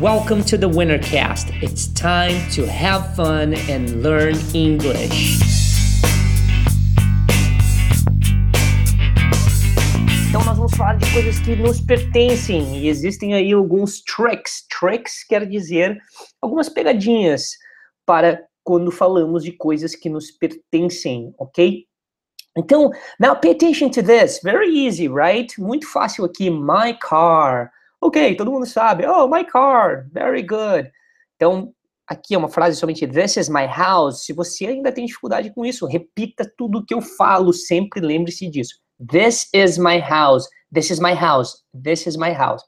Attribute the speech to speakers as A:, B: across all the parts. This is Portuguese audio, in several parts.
A: Welcome to the Wintercast. It's time to have fun and learn English. Então nós vamos falar de coisas que nos pertencem e existem aí alguns tricks. Tricks quer dizer algumas pegadinhas para quando falamos de coisas que nos pertencem, ok? Então, now pay attention to this. Very easy, right? Muito fácil aqui. My car. Ok, todo mundo sabe. Oh, my car. Very good. Então, aqui é uma frase somente This is my house. Se você ainda tem dificuldade com isso, repita tudo que eu falo. Sempre lembre-se disso. This is my house. This is my house. This is my house.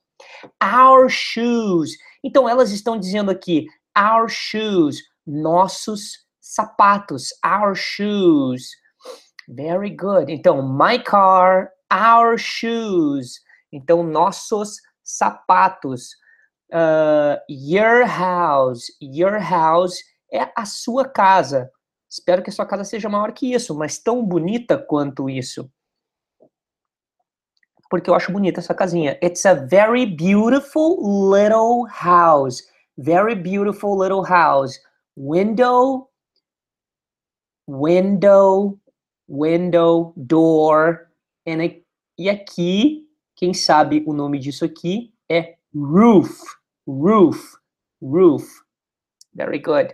A: Our shoes. Então, elas estão dizendo aqui, our shoes, nossos sapatos, our shoes. Very good. Então, my car, our shoes. Então, nossos sapatos. Uh, your house. Your house é a sua casa. Espero que a sua casa seja maior que isso, mas tão bonita quanto isso. Porque eu acho bonita essa casinha. It's a very beautiful little house. Very beautiful little house. Window, window, window, door. And, e aqui, quem sabe o nome disso aqui é roof, roof, roof. Very good.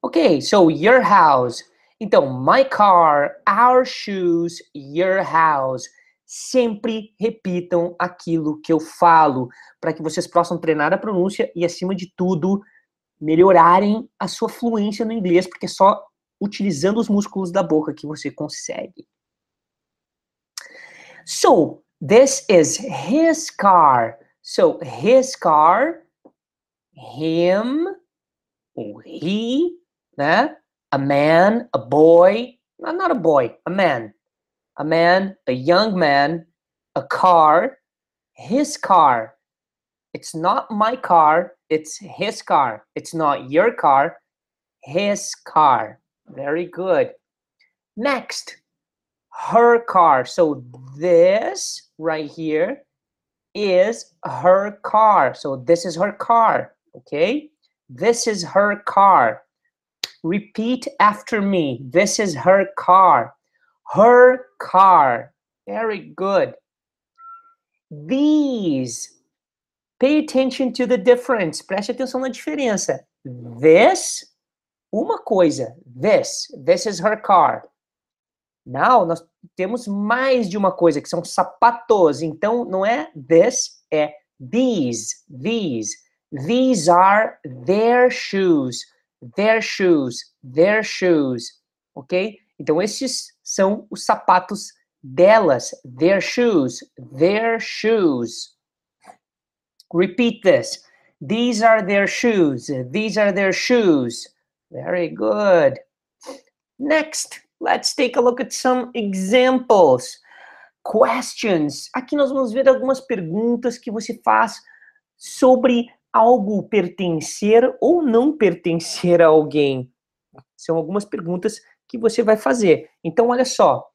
A: Okay, so your house. Então, my car, our shoes, your house. Sempre repitam aquilo que eu falo, para que vocês possam treinar a pronúncia e, acima de tudo, melhorarem a sua fluência no inglês, porque só utilizando os músculos da boca que você consegue. So, this is his car. So, his car, him, or he, né? A man, a boy, not, not a boy, a man. A man, a young man, a car, his car. It's not my car, it's his car. It's not your car, his car. Very good. Next, her car. So this right here is her car. So this is her car. Okay. This is her car. Repeat after me. This is her car. Her car. Very good. These. Pay attention to the difference. Preste atenção na diferença. This uma coisa. This. This is her car. Now, nós temos mais de uma coisa, que são sapatos. Então, não é this, é these. These. These are their shoes. Their shoes. Their shoes. Ok? Então, esses são os sapatos delas. Their shoes. Their shoes. Repeat this. These are their shoes. These are their shoes. Very good. Next, let's take a look at some examples. Questions. Aqui nós vamos ver algumas perguntas que você faz sobre algo pertencer ou não pertencer a alguém. São algumas perguntas que você vai fazer. Então, olha só.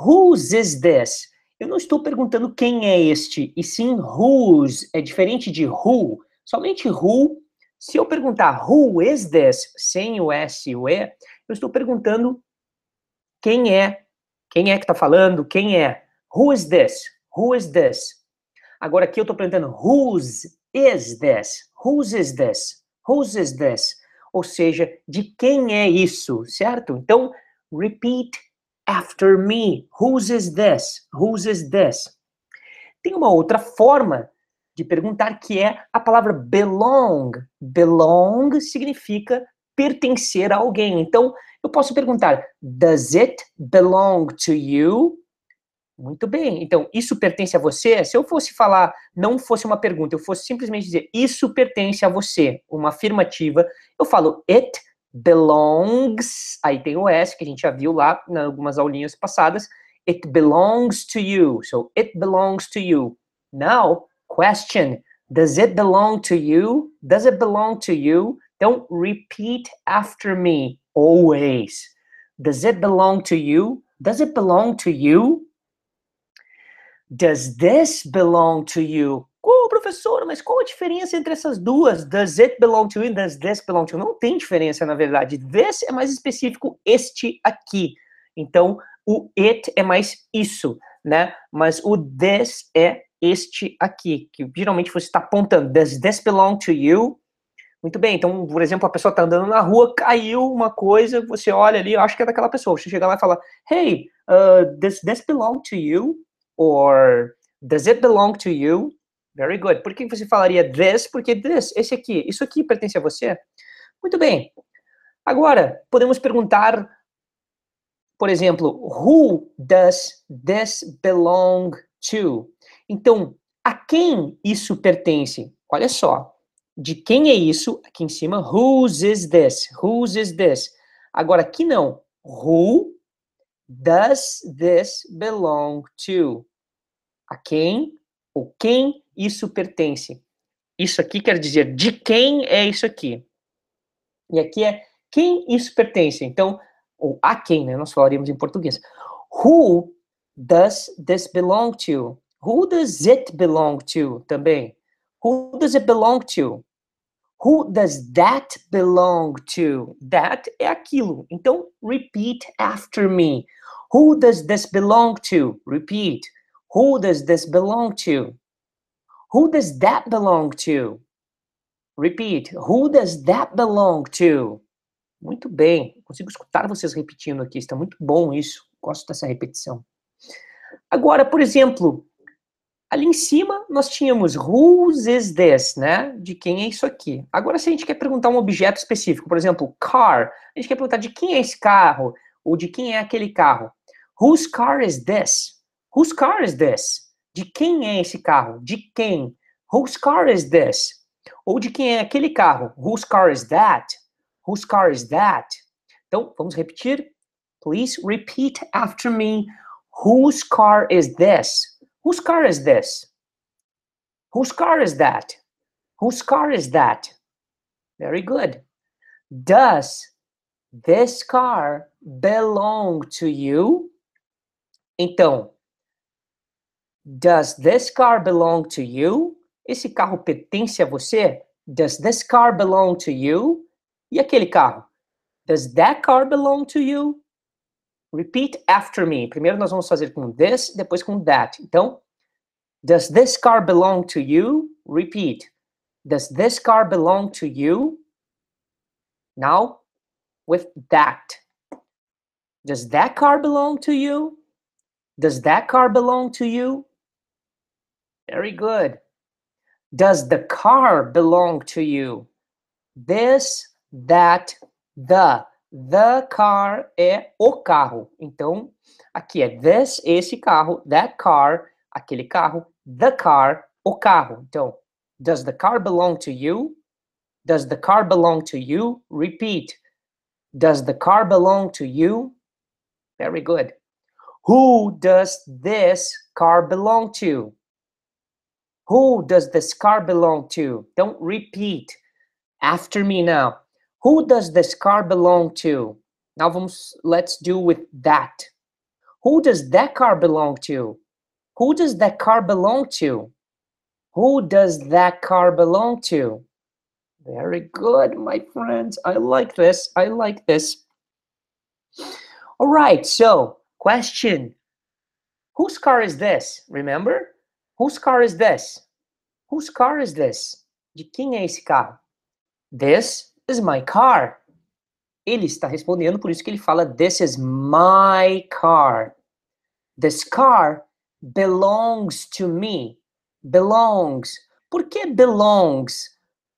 A: Whose is this? Eu não estou perguntando quem é este, e sim whose. É diferente de who. Somente who se eu perguntar who is this, sem o S e o E, eu estou perguntando quem é, quem é que está falando, quem é. Who is this? Who is this? Agora aqui eu estou perguntando whose is this? Whose is this? Whose is this? Ou seja, de quem é isso, certo? Então, repeat after me. Whose is this? Whose is this? Tem uma outra forma de perguntar, que é a palavra belong. Belong significa pertencer a alguém. Então, eu posso perguntar: Does it belong to you? Muito bem. Então, isso pertence a você? Se eu fosse falar, não fosse uma pergunta, eu fosse simplesmente dizer isso pertence a você, uma afirmativa, eu falo it belongs. Aí tem o S que a gente já viu lá em algumas aulinhas passadas. It belongs to you. So, it belongs to you. Now, question. Does it belong to you? Does it belong to you? Don't repeat after me always. Does it belong to you? Does it belong to you? Does this belong to you? Qual professor, mas qual a diferença entre essas duas? Does it belong to you does this belong to you? Não tem diferença, na verdade. This é mais específico, este aqui. Então, o it é mais isso, né? Mas o this é este aqui, que geralmente você está apontando. Does this belong to you? Muito bem, então, por exemplo, a pessoa está andando na rua, caiu uma coisa, você olha ali, acho que é daquela pessoa. Você chega lá e fala, Hey, uh, does this belong to you? Or does it belong to you? Very good. Por que você falaria this? Porque this, esse aqui, isso aqui pertence a você? Muito bem. Agora, podemos perguntar, por exemplo, who does this belong to? Então, a quem isso pertence? Olha só, de quem é isso? Aqui em cima, whose is this? Whose is this? Agora, aqui não. Who does this belong to? A quem ou quem isso pertence? Isso aqui quer dizer de quem é isso aqui. E aqui é quem isso pertence. Então, ou a quem, né? Nós falaríamos em português. Who does this belong to? Who does it belong to também? Who does it belong to? Who does that belong to? That é aquilo. Então, repeat after me. Who does this belong to? Repeat. Who does this belong to? Who does that belong to? Repeat. Who does that belong to? Muito bem. Consigo escutar vocês repetindo aqui. Está muito bom isso. Gosto dessa repetição. Agora, por exemplo, Ali em cima, nós tínhamos whose is this, né? De quem é isso aqui. Agora, se a gente quer perguntar um objeto específico, por exemplo, car, a gente quer perguntar de quem é esse carro, ou de quem é aquele carro. Whose car is this? Whose car is this? De quem é esse carro? De quem? Whose car is this? Ou de quem é aquele carro? Whose car is that? Whose car is that? Então, vamos repetir. Please repeat after me. Whose car is this? Whose car is this? Whose car is that? Whose car is that? Very good. Does this car belong to you? Então, does this car belong to you? Esse carro pertence a você? Does this car belong to you? E aquele carro? Does that car belong to you? Repeat after me. Primeiro nós vamos fazer com this, depois com that. Então, does this car belong to you? Repeat. Does this car belong to you? Now, with that. Does that car belong to you? Does that car belong to you? Very good. Does the car belong to you? This, that, the. The car é o carro. Então, aqui é this, esse carro, that car, aquele carro, the car, o carro. Então, does the car belong to you? Does the car belong to you? Repeat. Does the car belong to you? Very good. Who does this car belong to? Who does this car belong to? Don't repeat. After me now. Who does this car belong to? Now vamos, let's do with that. Who does that car belong to? Who does that car belong to? Who does that car belong to? Very good, my friends. I like this. I like this. All right, so question. Whose car is this? Remember? Whose car is this? Whose car is this? De quem é esse carro? This is my car. Ele está respondendo, por isso que ele fala This is my car. This car belongs to me. Belongs. Por que belongs?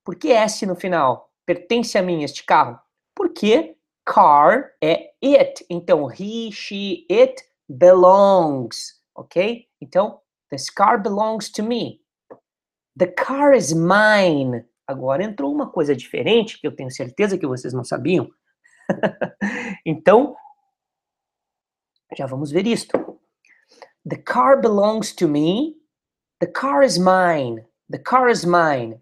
A: Por que S no final? Pertence a mim este carro? Porque car é it. Então, he, she, it belongs. Ok? Então, this car belongs to me. The car is mine. Agora entrou uma coisa diferente que eu tenho certeza que vocês não sabiam. então, já vamos ver isto. The car belongs to me. The car is mine. The car is mine.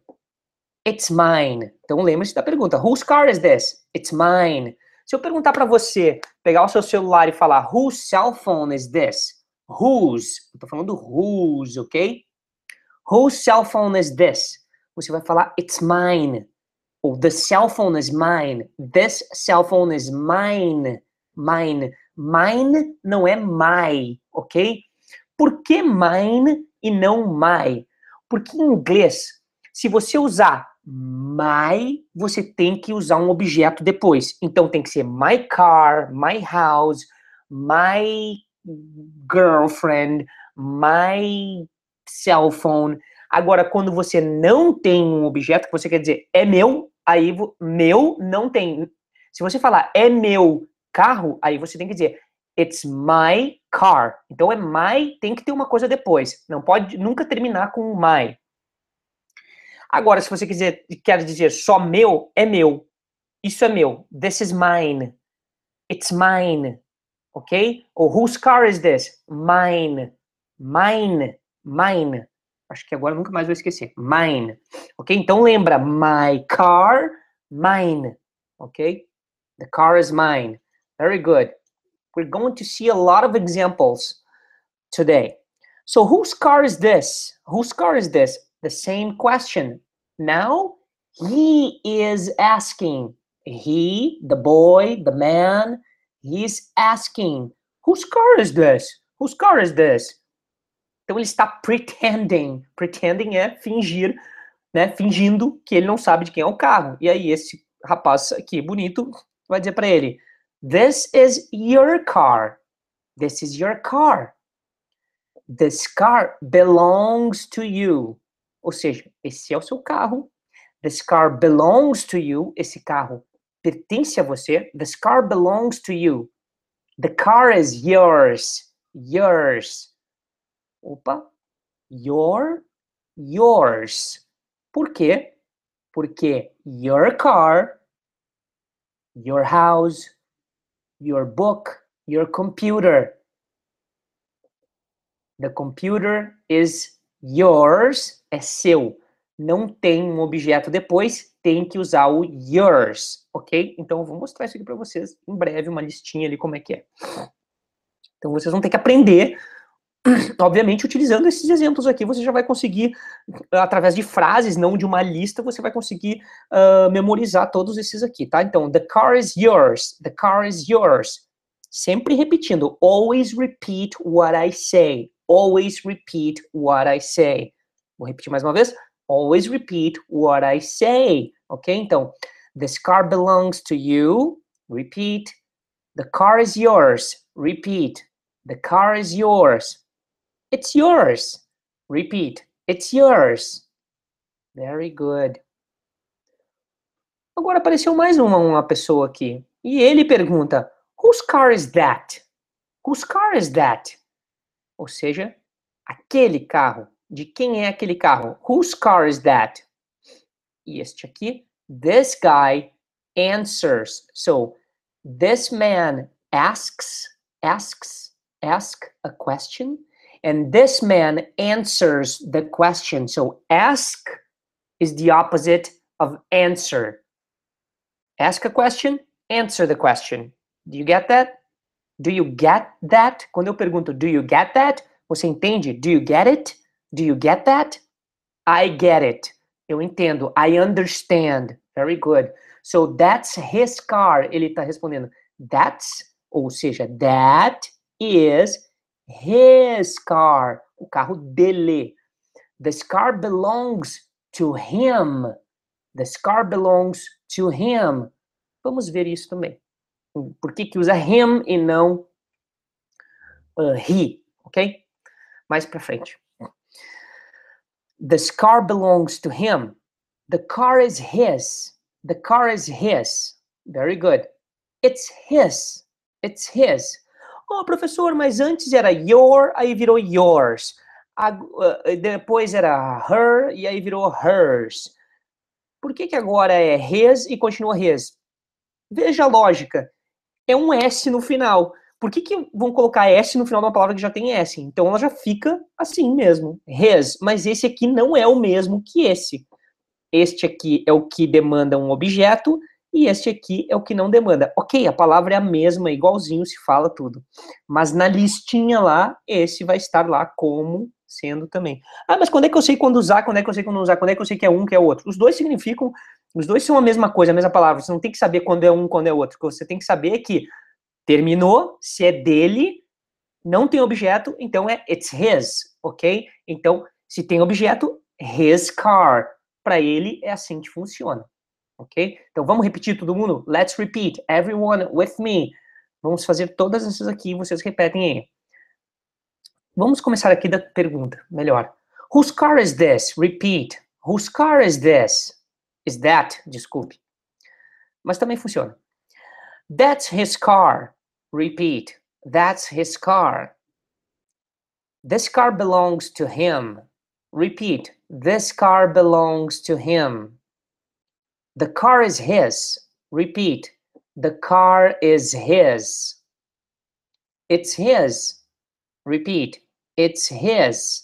A: It's mine. Então lembre-se da pergunta: Whose car is this? It's mine. Se eu perguntar para você, pegar o seu celular e falar Whose cell phone is this? Whose? Tô falando whose, ok? Whose cell phone is this? Você vai falar it's mine. Ou the cell phone is mine. This cell phone is mine. Mine. Mine não é my, ok? Por que mine e não my? Porque em inglês, se você usar my, você tem que usar um objeto depois. Então tem que ser my car, my house, my girlfriend, my cell phone. Agora, quando você não tem um objeto que você quer dizer é meu, aí meu não tem. Se você falar é meu carro, aí você tem que dizer it's my car. Então é my, tem que ter uma coisa depois. Não pode nunca terminar com my. Agora, se você quiser quer dizer só meu, é meu. Isso é meu. This is mine. It's mine. Ok? Ou whose car is this? Mine. Mine. Mine. Acho que agora nunca mais vou esquecer. Mine. Ok? Então lembra. My car, mine. Ok? The car is mine. Very good. We're going to see a lot of examples today. So whose car is this? Whose car is this? the same question. Now he is asking. He, the boy, the man, he's asking, whose car is this? Whose car is this? Então ele está pretending. Pretending é fingir, né? Fingindo que ele não sabe de quem é o carro. E aí esse rapaz aqui bonito vai dizer para ele: This is your car. This is your car. This car belongs to you. Ou seja, esse é o seu carro. This car belongs to you. Esse carro pertence a você. This car belongs to you. The car is yours. Yours. Opa. Your. Yours. Por quê? Porque your car, your house, your book, your computer. The computer is yours é seu. Não tem um objeto depois, tem que usar o yours, ok? Então eu vou mostrar isso aqui para vocês em breve, uma listinha ali como é que é. Então vocês vão ter que aprender, obviamente utilizando esses exemplos aqui, você já vai conseguir, através de frases, não de uma lista, você vai conseguir uh, memorizar todos esses aqui, tá? Então, the car is yours, the car is yours. Sempre repetindo, always repeat what I say, always repeat what I say. Vou repetir mais uma vez. Always repeat what I say. Ok? Então, this car belongs to you. Repeat. The car is yours. Repeat. The car is yours. It's yours. Repeat. It's yours. Very good. Agora apareceu mais uma, uma pessoa aqui. E ele pergunta: Whose car is that? Whose car is that? Ou seja, aquele carro. De quem é aquele carro? Whose car is that? E este aqui, this guy answers. So, this man asks, asks, ask a question, and this man answers the question. So, ask is the opposite of answer. Ask a question, answer the question. Do you get that? Do you get that? Quando eu pergunto, do you get that? Você entende? Do you get it? Do you get that? I get it. Eu entendo. I understand. Very good. So that's his car. Ele está respondendo. That's, ou seja, that is his car. O carro dele. This car belongs to him. This car belongs to him. Vamos ver isso também. Por que, que usa him e não uh, he, ok? Mais para frente. This car belongs to him. The car is his. The car is his. Very good. It's his. It's his. Oh, professor, mas antes era your, aí virou yours. Depois era her, e aí virou hers. Por que, que agora é his e continua his? Veja a lógica. É um S no final por que, que vão colocar S no final de uma palavra que já tem S? Então ela já fica assim mesmo, his, mas esse aqui não é o mesmo que esse. Este aqui é o que demanda um objeto e este aqui é o que não demanda. Ok, a palavra é a mesma, igualzinho, se fala tudo. Mas na listinha lá, esse vai estar lá como sendo também. Ah, mas quando é que eu sei quando usar, quando é que eu sei quando usar, quando é que eu sei que é um, que é outro? Os dois significam, os dois são a mesma coisa, a mesma palavra. Você não tem que saber quando é um, quando é outro. O que você tem que saber é que terminou, se é dele, não tem objeto, então é it's his, ok? Então, se tem objeto, his car. Para ele é assim que funciona, ok? Então vamos repetir todo mundo? Let's repeat, everyone with me. Vamos fazer todas essas aqui, vocês repetem aí. Vamos começar aqui da pergunta, melhor. Whose car is this? Repeat. Whose car is this? Is that? Desculpe. Mas também funciona. That's his car. Repeat. That's his car. This car belongs to him. Repeat. This car belongs to him. The car is his. Repeat. The car is his. It's his. Repeat. It's his.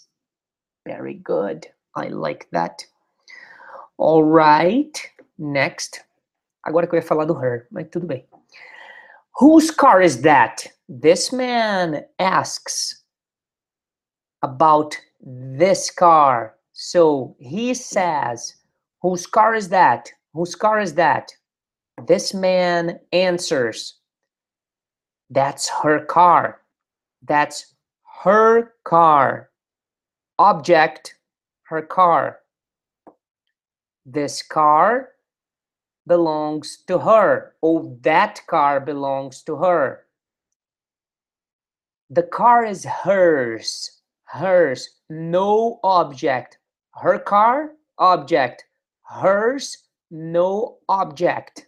A: Very good. I like that. All right. Next. Agora que eu ia falar do her, mas tudo bem. Whose car is that? This man asks about this car. So he says, Whose car is that? Whose car is that? This man answers, That's her car. That's her car. Object, her car. This car belongs to her. Oh, that car belongs to her. The car is hers. Hers. No object. Her car, object. Hers, no object.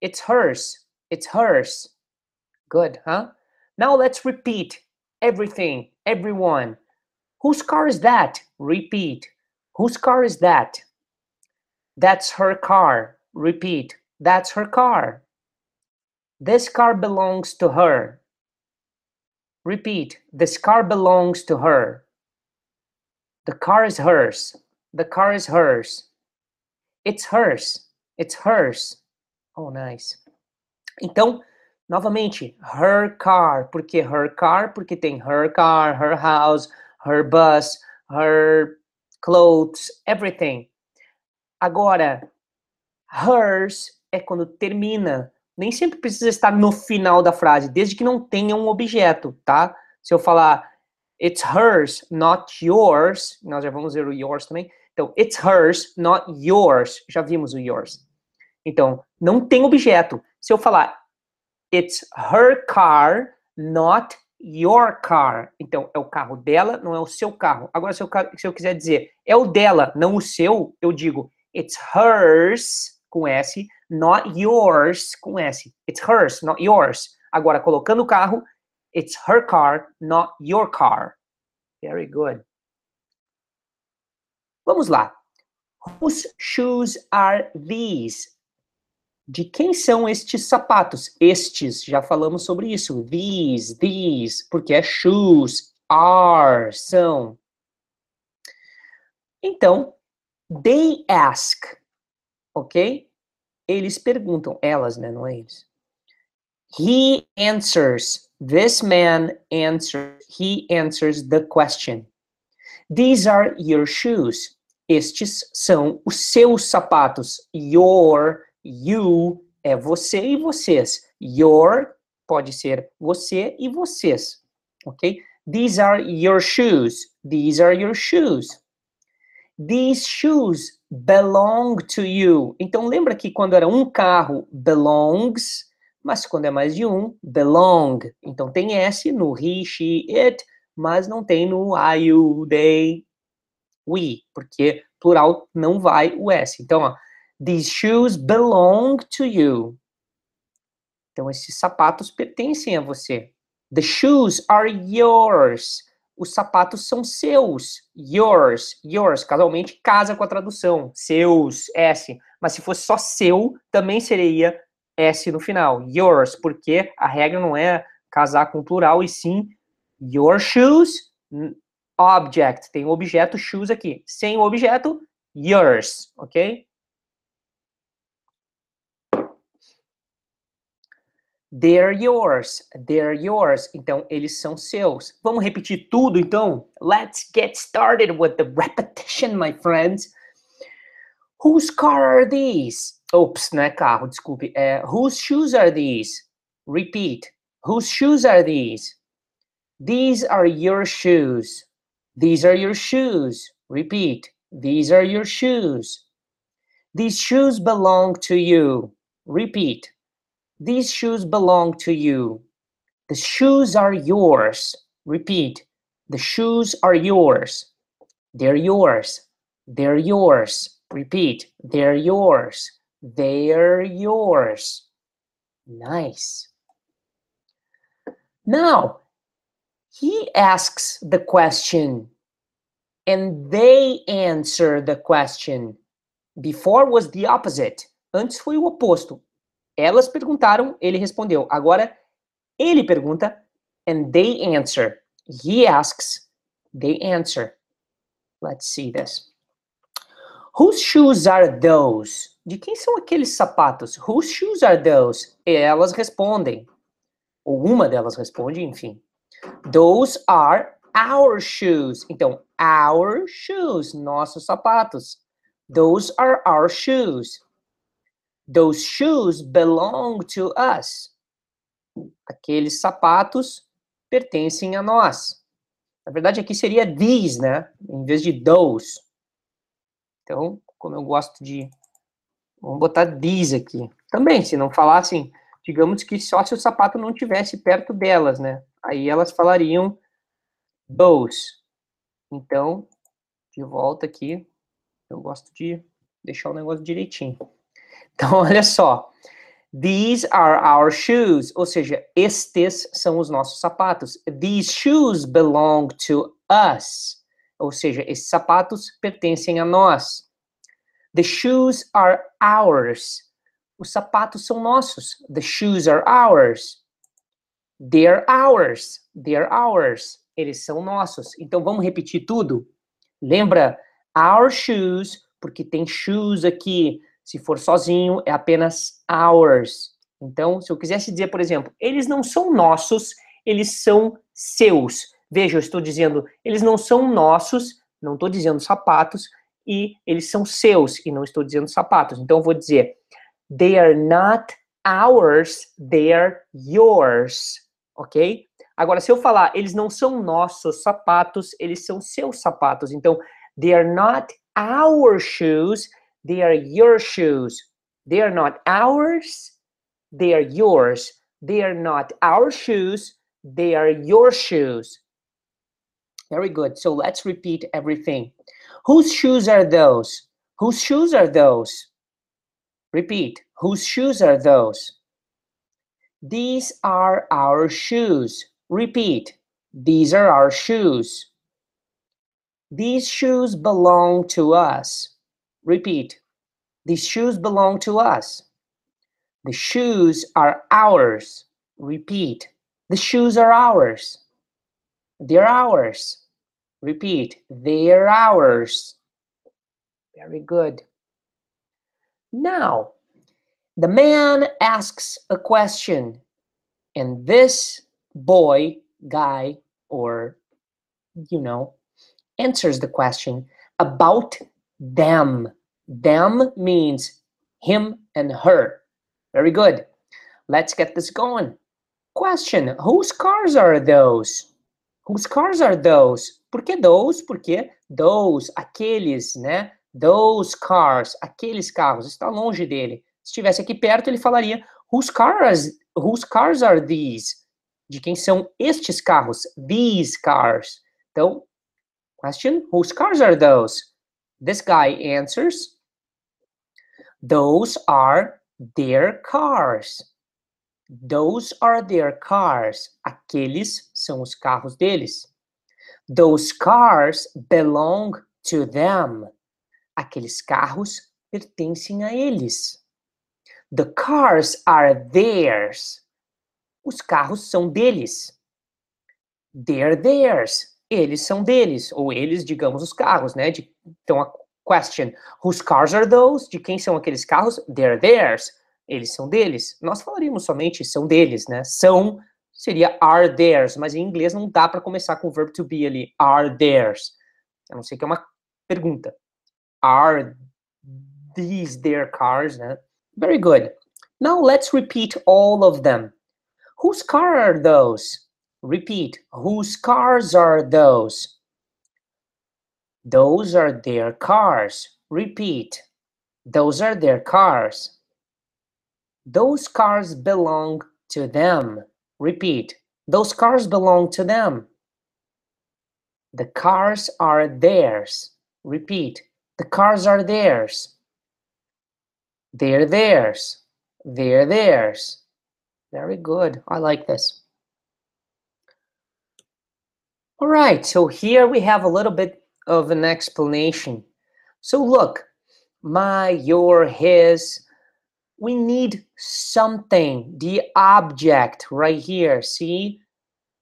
A: It's hers. It's hers. Good, huh? Now let's repeat everything, everyone. Whose car is that? Repeat. Whose car is that? That's her car. Repeat. That's her car. This car belongs to her. Repeat. This car belongs to her. The car is hers. The car is hers. It's hers. It's hers. Oh, nice. Então, novamente, her car. Por que her car? Porque tem her car, her house, her bus, her clothes, everything. Agora, hers é quando termina. Nem sempre precisa estar no final da frase, desde que não tenha um objeto, tá? Se eu falar it's hers, not yours, nós já vamos ver o yours também. Então, it's hers, not yours. Já vimos o yours. Então, não tem objeto. Se eu falar it's her car, not your car. Então, é o carro dela, não é o seu carro. Agora, se eu, se eu quiser dizer é o dela, não o seu, eu digo it's hers, com S, not yours, com S. It's hers, not yours. Agora, colocando o carro, it's her car, not your car. Very good. Vamos lá. Whose shoes are these? De quem são estes sapatos? Estes, já falamos sobre isso. These, these, porque é shoes, are, são. Então, they ask, ok? Eles perguntam, elas, né? Não é eles. He answers. This man answers. He answers the question. These are your shoes. Estes são os seus sapatos. Your, you é você e vocês. Your pode ser você e vocês. Ok? These are your shoes. These are your shoes. These shoes belong to you. Então lembra que quando era um carro, belongs, mas quando é mais de um, belong. Então tem S no he, she, it, mas não tem no I, you, they, we, porque plural não vai o S. Então, ó, these shoes belong to you. Então, esses sapatos pertencem a você. The shoes are yours. Os sapatos são seus. Yours, yours. Casualmente, casa com a tradução. Seus, S. Mas se fosse só seu, também seria S no final. Yours, porque a regra não é casar com plural, e sim your shoes, object, tem o objeto shoes aqui. Sem o objeto, yours, ok? They're yours. They're yours. Então, eles são seus. Vamos repetir tudo, então? Let's get started with the repetition, my friends. Whose car are these? Oops, não é carro, desculpe. É, whose shoes are these? Repeat. Whose shoes are these? These are your shoes. These are your shoes. Repeat. These are your shoes. These shoes belong to you. Repeat. These shoes belong to you. The shoes are yours. Repeat. The shoes are yours. They're yours. They're yours. Repeat. They're yours. They're yours. Nice. Now, he asks the question and they answer the question. Before was the opposite. Antes foi o oposto. Elas perguntaram, ele respondeu. Agora ele pergunta and they answer. He asks, they answer. Let's see this. Whose shoes are those? De quem são aqueles sapatos? Whose shoes are those? E elas respondem. Ou uma delas responde, enfim. Those are our shoes. Então, our shoes, nossos sapatos. Those are our shoes. Those shoes belong to us. Aqueles sapatos pertencem a nós. Na verdade, aqui seria these, né? Em vez de those. Então, como eu gosto de. Vamos botar these aqui. Também, se não falassem, digamos que só se o sapato não tivesse perto delas, né? Aí elas falariam those. Então, de volta aqui, eu gosto de deixar o negócio direitinho. Então, olha só. These are our shoes, ou seja, estes são os nossos sapatos. These shoes belong to us, ou seja, esses sapatos pertencem a nós. The shoes are ours. Os sapatos são nossos. The shoes are ours. They're ours. They're ours. Eles são nossos. Então vamos repetir tudo? Lembra? Our shoes, porque tem shoes aqui. Se for sozinho, é apenas ours. Então, se eu quisesse dizer, por exemplo, eles não são nossos, eles são seus. Veja, eu estou dizendo, eles não são nossos, não estou dizendo sapatos, e eles são seus, e não estou dizendo sapatos. Então, eu vou dizer, they are not ours, they are yours. Ok? Agora, se eu falar, eles não são nossos sapatos, eles são seus sapatos. Então, they are not our shoes, They are your shoes. They are not ours. They are yours. They are not our shoes. They are your shoes. Very good. So let's repeat everything. Whose shoes are those? Whose shoes are those? Repeat. Whose shoes are those? These are our shoes. Repeat. These are our shoes. These shoes belong to us. Repeat. These shoes belong to us. The shoes are ours. Repeat. The shoes are ours. They're ours. Repeat. They're ours. Very good. Now, the man asks a question, and this boy, guy, or, you know, answers the question about them. Them means him and her. Very good. Let's get this going. Question: Whose cars are those? Whose cars are those? Por que those? Porque those, aqueles, né? Those cars, aqueles carros. Está longe dele. Se estivesse aqui perto, ele falaria: Whose cars? Whose cars are these? De quem são estes carros? These cars. Então, question: Whose cars are those? This guy answers, Those are their cars. Those are their cars. Aqueles são os carros deles. Those cars belong to them. Aqueles carros pertencem a eles. The cars are theirs. Os carros são deles. They're theirs eles são deles, ou eles, digamos, os carros, né? De, então, a question, whose cars are those? De quem são aqueles carros? They're theirs. Eles são deles. Nós falaríamos somente são deles, né? São seria are theirs, mas em inglês não dá para começar com o verbo to be ali, are theirs. A não ser que é uma pergunta. Are these their cars, né? Very good. Now let's repeat all of them. Whose car are those? Repeat. Whose cars are those? Those are their cars. Repeat. Those are their cars. Those cars belong to them. Repeat. Those cars belong to them. The cars are theirs. Repeat. The cars are theirs. They're theirs. They're theirs. Very good. I like this. All right, so here we have a little bit of an explanation. So look, my, your, his, we need something, the object right here, see?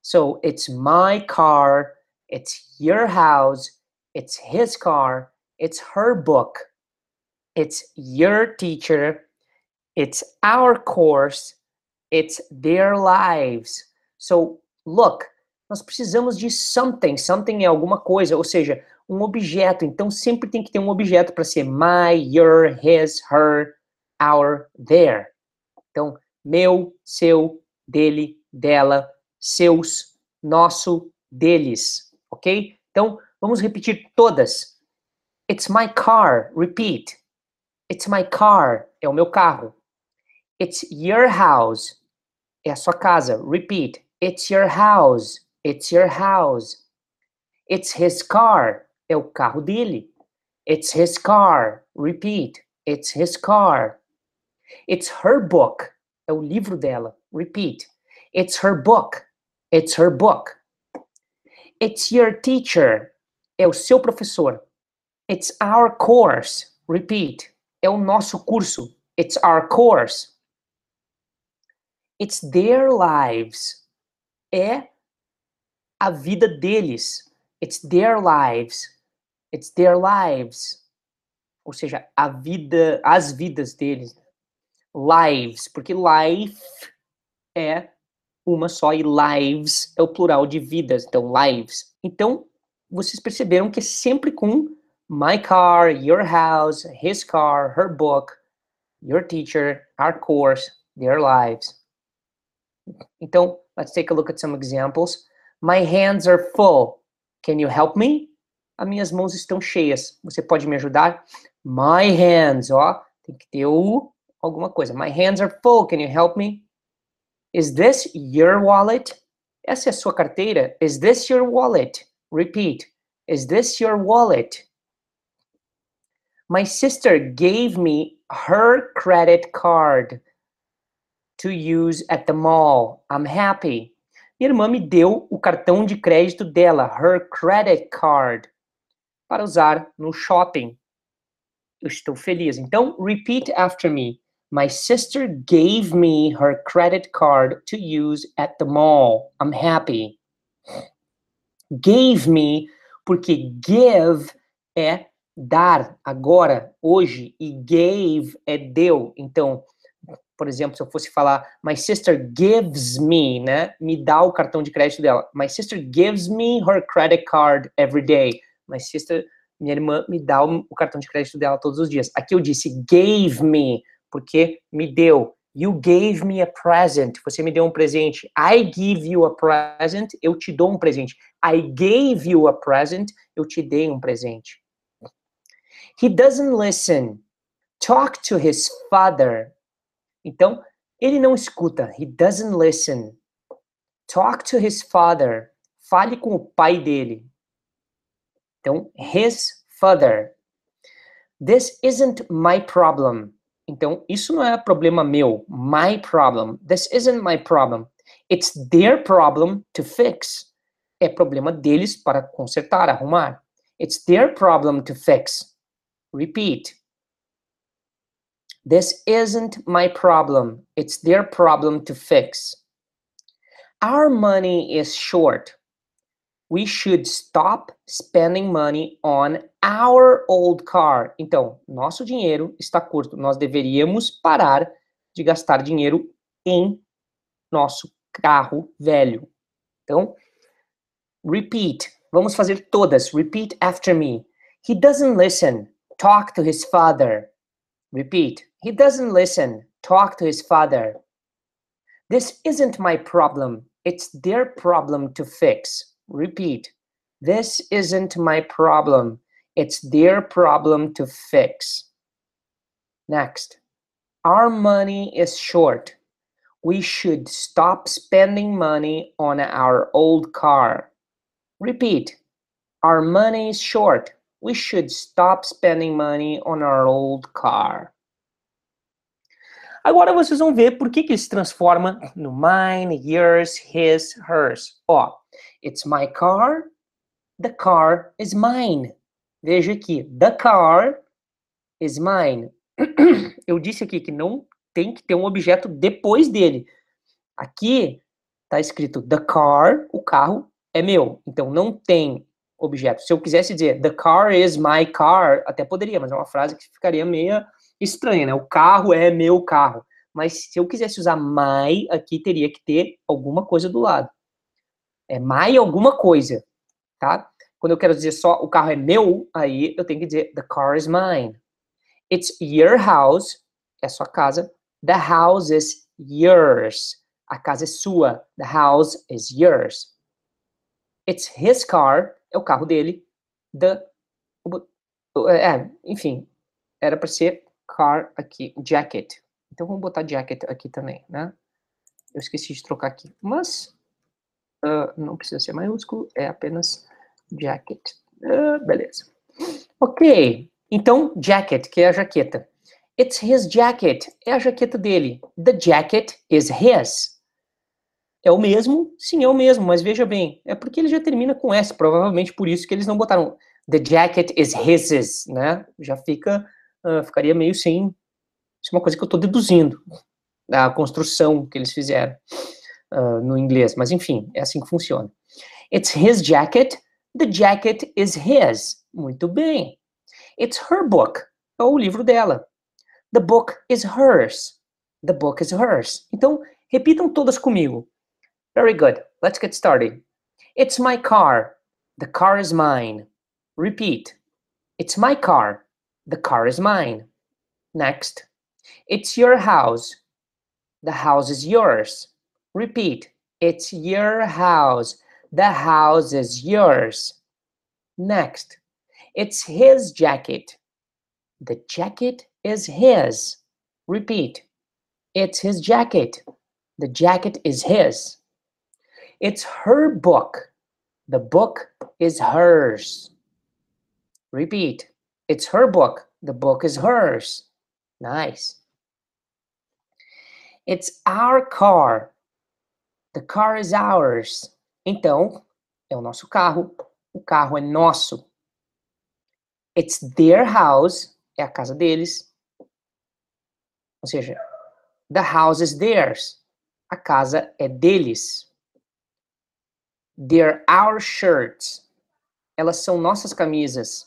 A: So it's my car, it's your house, it's his car, it's her book, it's your teacher, it's our course, it's their lives. So look, nós precisamos de something, something é alguma coisa, ou seja, um objeto. Então sempre tem que ter um objeto para ser my, your, his, her, our, their. Então, meu, seu, dele, dela, seus, nosso, deles, ok? Então, vamos repetir todas. It's my car. Repeat. It's my car. É o meu carro. It's your house. É a sua casa. Repeat. It's your house. It's your house. It's his car. É o carro dele. It's his car. Repeat. It's his car. It's her book. É o livro dela. Repeat. It's her book. It's her book. It's your teacher. É o seu professor. It's our course. Repeat. É o nosso curso. It's our course. It's their lives. É a vida deles. It's their lives. It's their lives. Ou seja, a vida, as vidas deles. Lives, porque life é uma só e lives é o plural de vidas, então lives. Então, vocês perceberam que é sempre com my car, your house, his car, her book, your teacher, our course, their lives. Então, let's take a look at some examples. My hands are full. Can you help me? As minhas mãos estão cheias. Você pode me ajudar? My hands, ó, tem que ter o alguma coisa. My hands are full. Can you help me? Is this your wallet? Essa é a sua carteira? Is this your wallet? Repeat. Is this your wallet? My sister gave me her credit card to use at the mall. I'm happy. Minha irmã me deu o cartão de crédito dela, her credit card, para usar no shopping. Eu estou feliz. Então, repeat after me. My sister gave me her credit card to use at the mall. I'm happy. Gave me, porque give é dar agora, hoje, e gave é deu. Então, por exemplo, se eu fosse falar, my sister gives me, né? Me dá o cartão de crédito dela. My sister gives me her credit card every day. My sister, minha irmã, me dá o, cartão de crédito dela todos os dias. Aqui eu disse gave me, porque me deu. You gave me a present. Você me deu um presente. I give you a present. Eu te dou um presente. I gave you a present. Eu te dei um presente. He doesn't listen. Talk to his father. Então, ele não escuta. He doesn't listen. Talk to his father. Fale com o pai dele. Então, his father. This isn't my problem. Então, isso não é problema meu. My problem. This isn't my problem. It's their problem to fix. É problema deles para consertar, arrumar. It's their problem to fix. Repeat. This isn't my problem. It's their problem to fix. Our money is short. We should stop spending money on our old car. Então, nosso dinheiro está curto. Nós deveríamos parar de gastar dinheiro em nosso carro velho. Então, repeat. Vamos fazer todas. Repeat after me. He doesn't listen. Talk to his father. Repeat. He doesn't listen. Talk to his father. This isn't my problem. It's their problem to fix. Repeat. This isn't my problem. It's their problem to fix. Next. Our money is short. We should stop spending money on our old car. Repeat. Our money is short. We should stop spending money on our old car. Agora vocês vão ver por que, que ele se transforma no mine, yours, his, hers. Ó, it's my car, the car is mine. Veja aqui, the car is mine. Eu disse aqui que não tem que ter um objeto depois dele. Aqui está escrito the car, o carro é meu. Então não tem objeto. Se eu quisesse dizer the car is my car, até poderia, mas é uma frase que ficaria meio estranha, né? O carro é meu carro. Mas se eu quisesse usar my, aqui teria que ter alguma coisa do lado. É my alguma coisa, tá? Quando eu quero dizer só o carro é meu, aí eu tenho que dizer the car is mine. It's your house, é sua casa. The house is yours. A casa é sua. The house is yours. It's his car, é o carro dele. The é, enfim, era para ser car aqui, jacket. Então vamos botar jacket aqui também, né? Eu esqueci de trocar aqui, mas uh, não precisa ser maiúsculo, é apenas jacket. Uh, beleza. Ok, então jacket, que é a jaqueta. It's his jacket, é a jaqueta dele. The jacket is his. É o mesmo? Sim, é o mesmo, mas veja bem, é porque ele já termina com S, provavelmente por isso que eles não botaram the jacket is his, né? Já fica, uh, ficaria meio sem isso é uma coisa que eu estou deduzindo da construção que eles fizeram uh, no inglês, mas enfim, é assim que funciona. It's his jacket, the jacket is his. Muito bem. It's her book, é o livro dela. The book is hers. The book is hers. Então, repitam todas comigo. Very good. Let's get started. It's my car. The car is mine. Repeat. It's my car. The car is mine. Next. It's your house. The house is yours. Repeat. It's your house. The house is yours. Next. It's his jacket. The jacket is his. Repeat. It's his jacket. The jacket is his. It's her book. The book is hers. Repeat. It's her book. The book is hers. Nice. It's our car. The car is ours. Então, é o nosso carro. O carro é nosso. It's their house. É a casa deles. Ou seja, the house is theirs. A casa é deles. They're our shirts. Elas são nossas camisas.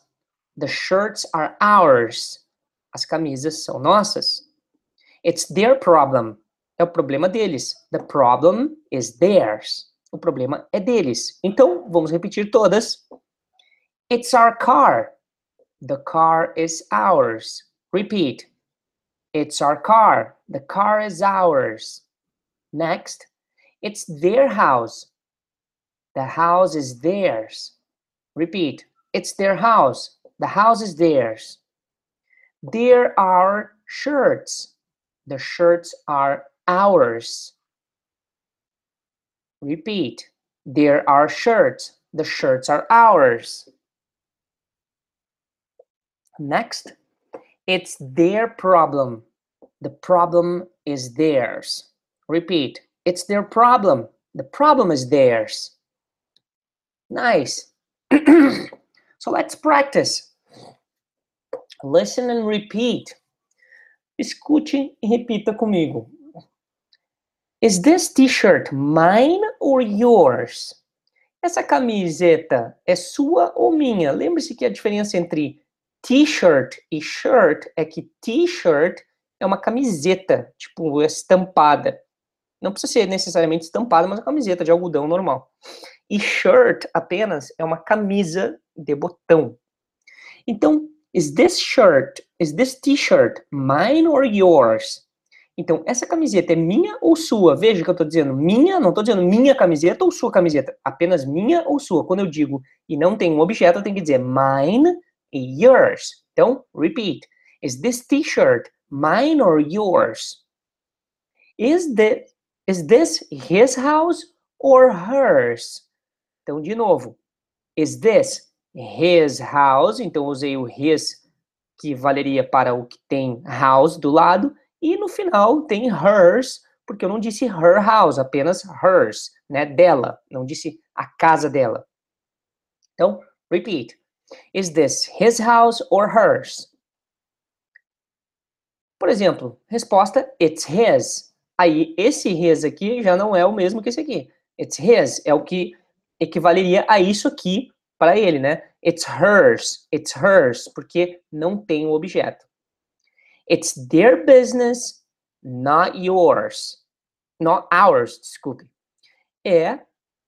A: The shirts are ours. As camisas são nossas. It's their problem. É o problema deles. The problem is theirs. O problema é deles. Então, vamos repetir todas. It's our car. The car is ours. Repeat. It's our car. The car is ours. Next. It's their house. The house is theirs. Repeat. It's their house. The house is theirs. There are shirts. The shirts are ours. Repeat. There are shirts. The shirts are ours. Next, it's their problem. The problem is theirs. Repeat. It's their problem. The problem is theirs. Nice. so let's practice. Listen and repeat. Escute e repita comigo. Is this t-shirt mine or yours? Essa camiseta é sua ou minha? Lembre-se que a diferença entre t-shirt e shirt é que t-shirt é uma camiseta, tipo, estampada. Não precisa ser necessariamente estampada, mas uma camiseta de algodão normal. E shirt apenas é uma camisa de botão. Então, is this shirt, is this t-shirt mine or yours? Então, essa camiseta é minha ou sua? Veja que eu estou dizendo minha, não estou dizendo minha camiseta ou sua camiseta. Apenas minha ou sua. Quando eu digo e não tem um objeto, eu tenho que dizer mine e yours. Então, repeat. Is this t-shirt mine or yours? Is, the, is this his house or hers? Então, de novo. Is this his house? Então, usei o his, que valeria para o que tem house do lado. E no final tem hers, porque eu não disse her house, apenas hers, né? Dela. Não disse a casa dela. Então, repeat. Is this his house or hers? Por exemplo, resposta, it's his. Aí, esse his aqui já não é o mesmo que esse aqui. It's his é o que equivaleria a isso aqui para ele, né? It's hers, it's hers, porque não tem o objeto. It's their business, not yours. Not ours, desculpe. É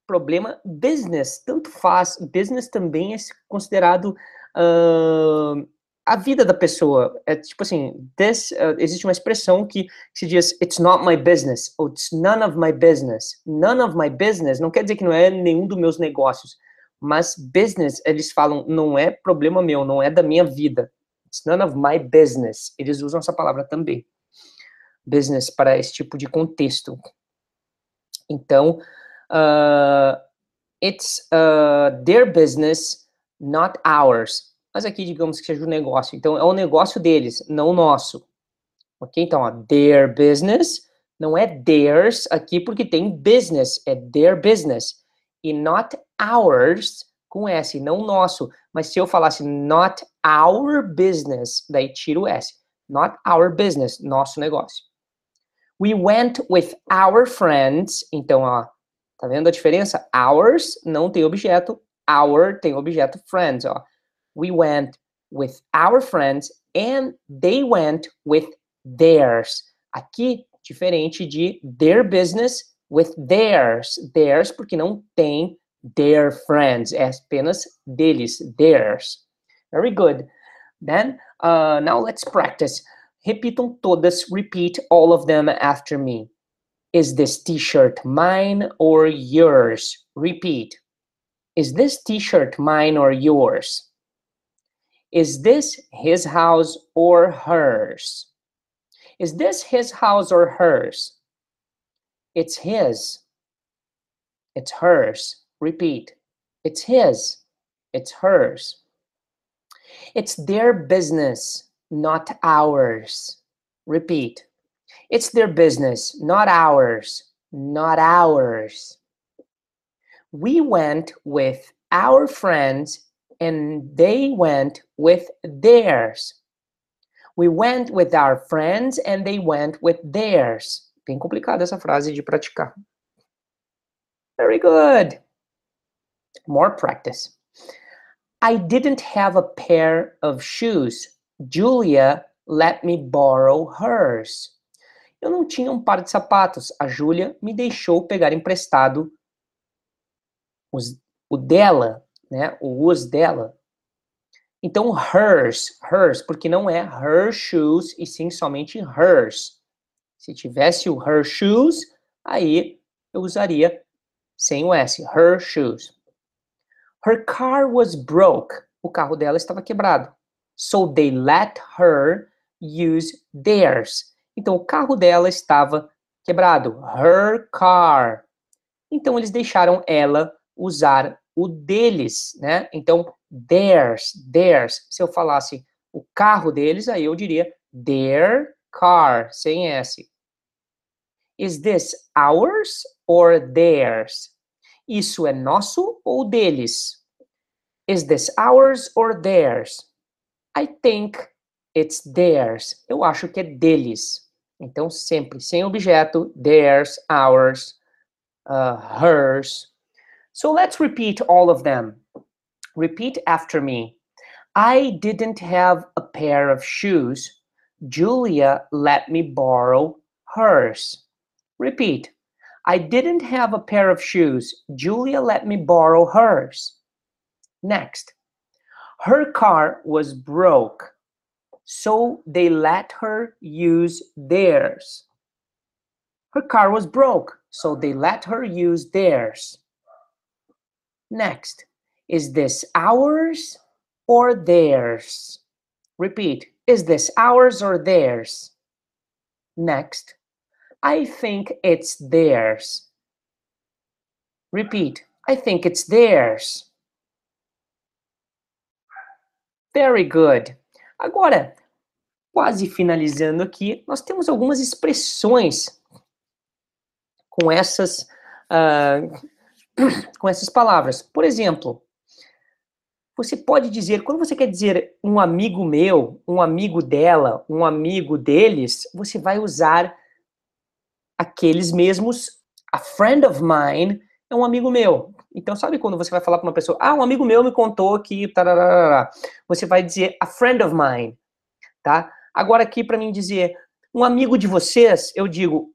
A: problema business, tanto faz. Business também é considerado uh, a vida da pessoa. É tipo assim, this, uh, existe uma expressão que se diz it's not my business, ou it's none of my business. None of my business não quer dizer que não é nenhum dos meus negócios, mas business, eles falam, não é problema meu, não é da minha vida. It's none of my business. Eles usam essa palavra também. Business para esse tipo de contexto. Então, uh, it's uh, their business, not ours. Mas aqui, digamos que seja o um negócio. Então, é o um negócio deles, não o nosso. Ok? Então, ó, their business não é theirs aqui porque tem business, é their business. E not ours com S, não nosso. Mas se eu falasse not our business, daí tiro o S. Not our business, nosso negócio. We went with our friends. Então, ó, tá vendo a diferença? Ours não tem objeto, our tem objeto friends, ó. We went with our friends and they went with theirs. Aqui, diferente de their business with theirs. Theirs, porque não tem their friends. É apenas deles, theirs. Very good. Then, uh, now let's practice. Repitam todas. Repeat all of them after me. Is this t-shirt mine or yours? Repeat. Is this t-shirt mine or yours? Is this his house or hers? Is this his house or hers? It's his. It's hers. Repeat. It's his. It's hers. It's their business, not ours. Repeat. It's their business, not ours. Not ours. We went with our friends and they went with theirs. We went with our friends and they went with theirs. Bem complicada essa frase de praticar. Very good. More practice. I didn't have a pair of shoes. Julia let me borrow hers. Eu não tinha um par de sapatos. A Júlia me deixou pegar emprestado os, o dela, né? O os dela. Então, hers, hers, porque não é her shoes, e sim somente hers. Se tivesse o her shoes, aí eu usaria sem o S, her shoes. Her car was broke. O carro dela estava quebrado. So they let her use theirs. Então o carro dela estava quebrado. Her car. Então eles deixaram ela usar o deles, né? Então theirs, theirs. Se eu falasse o carro deles, aí eu diria their car, sem S. Is this ours or theirs? Isso é nosso ou deles? Is this ours or theirs? I think it's theirs. Eu acho que é deles. Então, sempre sem objeto, theirs, ours, uh, hers. So let's repeat all of them. Repeat after me. I didn't have a pair of shoes. Julia let me borrow hers. Repeat. I didn't have a pair of shoes. Julia let me borrow hers. Next. Her car was broke, so they let her use theirs. Her car was broke, so they let her use theirs. Next. Is this ours or theirs? Repeat. Is this ours or theirs? Next. I think it's theirs. Repeat. I think it's theirs. Very good. Agora, quase finalizando aqui, nós temos algumas expressões com essas, uh, com essas palavras. Por exemplo, você pode dizer, quando você quer dizer um amigo meu, um amigo dela, um amigo deles, você vai usar aqueles mesmos. A friend of mine é um amigo meu. Então, sabe quando você vai falar para uma pessoa, ah, um amigo meu me contou que. Tararara. Você vai dizer a friend of mine, tá? Agora, aqui, para mim dizer um amigo de vocês, eu digo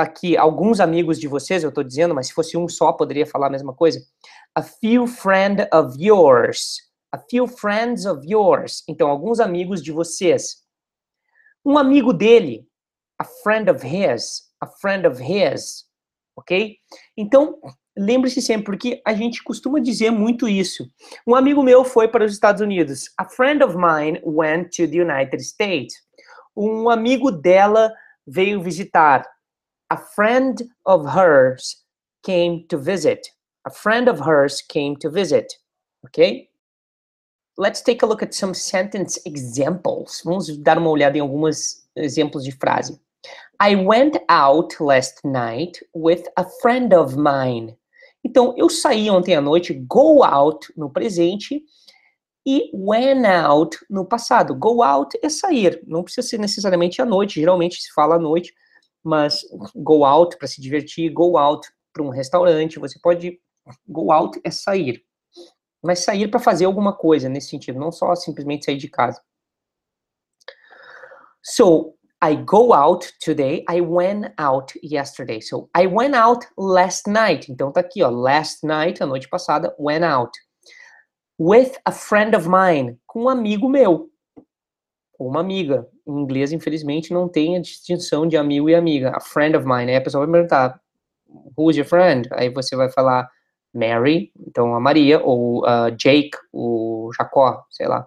A: aqui, alguns amigos de vocês, eu estou dizendo, mas se fosse um só, poderia falar a mesma coisa a few friend of yours. A few friends of yours. Então, alguns amigos de vocês. Um amigo dele. A friend of his. A friend of his. Ok? Então, lembre-se sempre, porque a gente costuma dizer muito isso. Um amigo meu foi para os Estados Unidos. A friend of mine went to the United States. Um amigo dela veio visitar. A friend of hers came to visit a friend of hers came to visit. Okay? Let's take a look at some sentence examples. Vamos dar uma olhada em alguns exemplos de frase. I went out last night with a friend of mine. Então, eu saí ontem à noite, go out no presente e went out no passado. Go out é sair, não precisa ser necessariamente à noite, geralmente se fala à noite, mas go out para se divertir, go out para um restaurante, você pode Go out é sair. Mas sair para fazer alguma coisa nesse sentido, não só simplesmente sair de casa. So, I go out today. I went out yesterday. So, I went out last night. Então tá aqui, ó, last night, a noite passada, went out. With a friend of mine, com um amigo meu. Ou uma amiga. Em inglês, infelizmente, não tem a distinção de amigo e amiga. A friend of mine. Aí a pessoa vai perguntar, who's your friend? Aí você vai falar, Mary, então a Maria, ou uh, Jake, o Jacó, sei lá,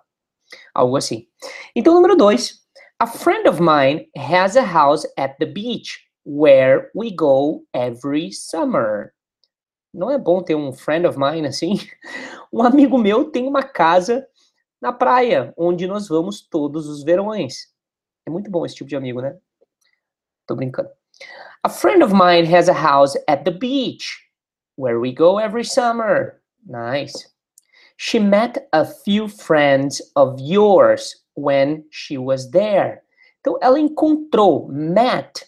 A: algo assim. Então, número dois, a friend of mine has a house at the beach where we go every summer. Não é bom ter um friend of mine assim? Um amigo meu tem uma casa na praia, onde nós vamos todos os verões. É muito bom esse tipo de amigo, né? Tô brincando. A friend of mine has a house at the beach where we go every summer. Nice. She met a few friends of yours when she was there. Então, ela encontrou, met.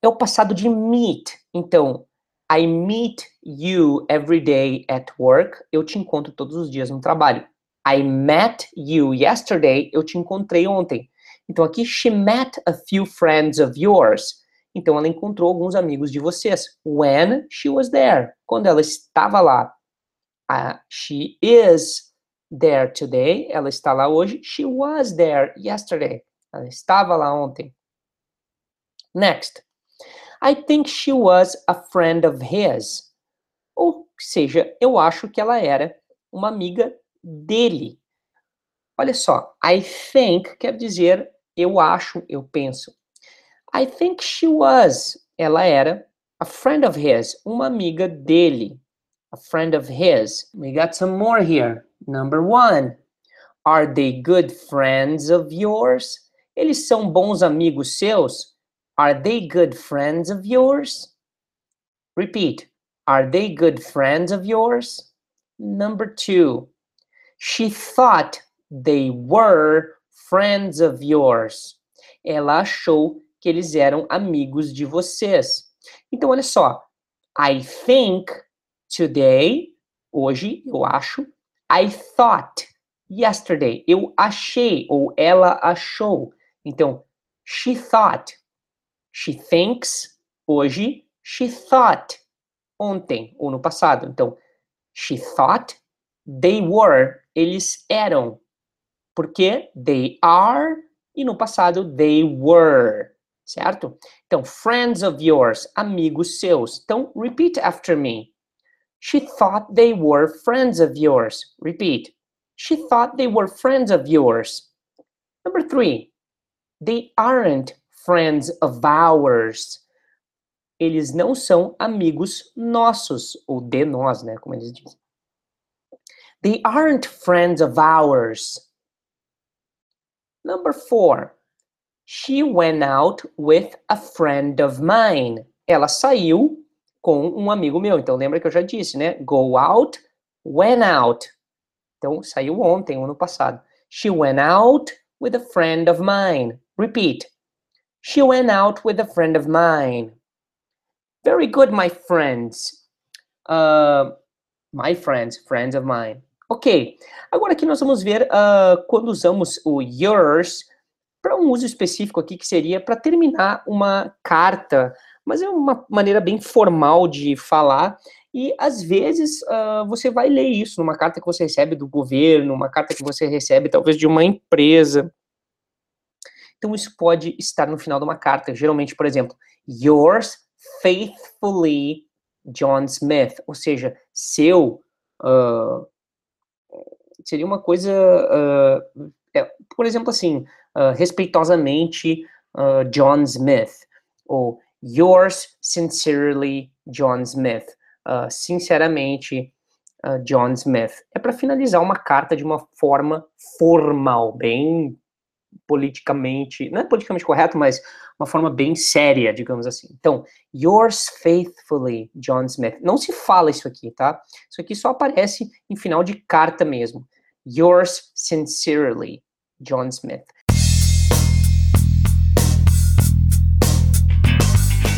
A: É o passado de meet. Então, I meet you every day at work. Eu te encontro todos os dias no trabalho. I met you yesterday. Eu te encontrei ontem. Então, aqui, she met a few friends of yours. Então ela encontrou alguns amigos de vocês. When she was there. Quando ela estava lá. Uh, she is there today. Ela está lá hoje. She was there yesterday. Ela estava lá ontem. Next. I think she was a friend of his. Ou seja, eu acho que ela era uma amiga dele. Olha só, I think quer dizer eu acho, eu penso. I think she was. Ela era a friend of his, uma amiga dele. A friend of his. We got some more here. Number one. Are they good friends of yours? Eles são bons amigos seus? Are they good friends of yours? Repeat. Are they good friends of yours? Number two. She thought they were friends of yours. Ela achou que eles eram amigos de vocês. Então, olha só. I think today, hoje, eu acho. I thought yesterday. Eu achei, ou ela achou. Então, she thought. She thinks, hoje. She thought, ontem, ou no passado. Então, she thought they were, eles eram. Porque they are, e no passado, they were. Certo? Então, friends of yours, amigos seus. Então, repeat after me. She thought they were friends of yours. Repeat. She thought they were friends of yours. Number three, they aren't friends of ours. Eles não são amigos nossos, ou de nós, né? Como eles dizem. They aren't friends of ours. Number four, she went out with a friend of mine. Ela saiu com um amigo meu. Então lembra que eu já disse, né? Go out, went out. Então saiu ontem ou no passado. She went out with a friend of mine. Repeat. She went out with a friend of mine. Very good, my friends. Uh, my friends, friends of mine. Ok. Agora aqui nós vamos ver uh, quando usamos o yours para um uso específico aqui que seria para terminar uma carta mas é uma maneira bem formal de falar. E às vezes uh, você vai ler isso numa carta que você recebe do governo, uma carta que você recebe talvez de uma empresa. Então isso pode estar no final de uma carta. Geralmente, por exemplo, yours faithfully John Smith, ou seja, seu uh, seria uma coisa, uh, é, por exemplo, assim, respeitosamente John Smith, ou Yours sincerely, John Smith. Uh, sinceramente, uh, John Smith. É para finalizar uma carta de uma forma formal, bem politicamente, não é politicamente correto, mas uma forma bem séria, digamos assim. Então, yours faithfully, John Smith. Não se fala isso aqui, tá? Isso aqui só aparece em final de carta mesmo. Yours sincerely, John Smith.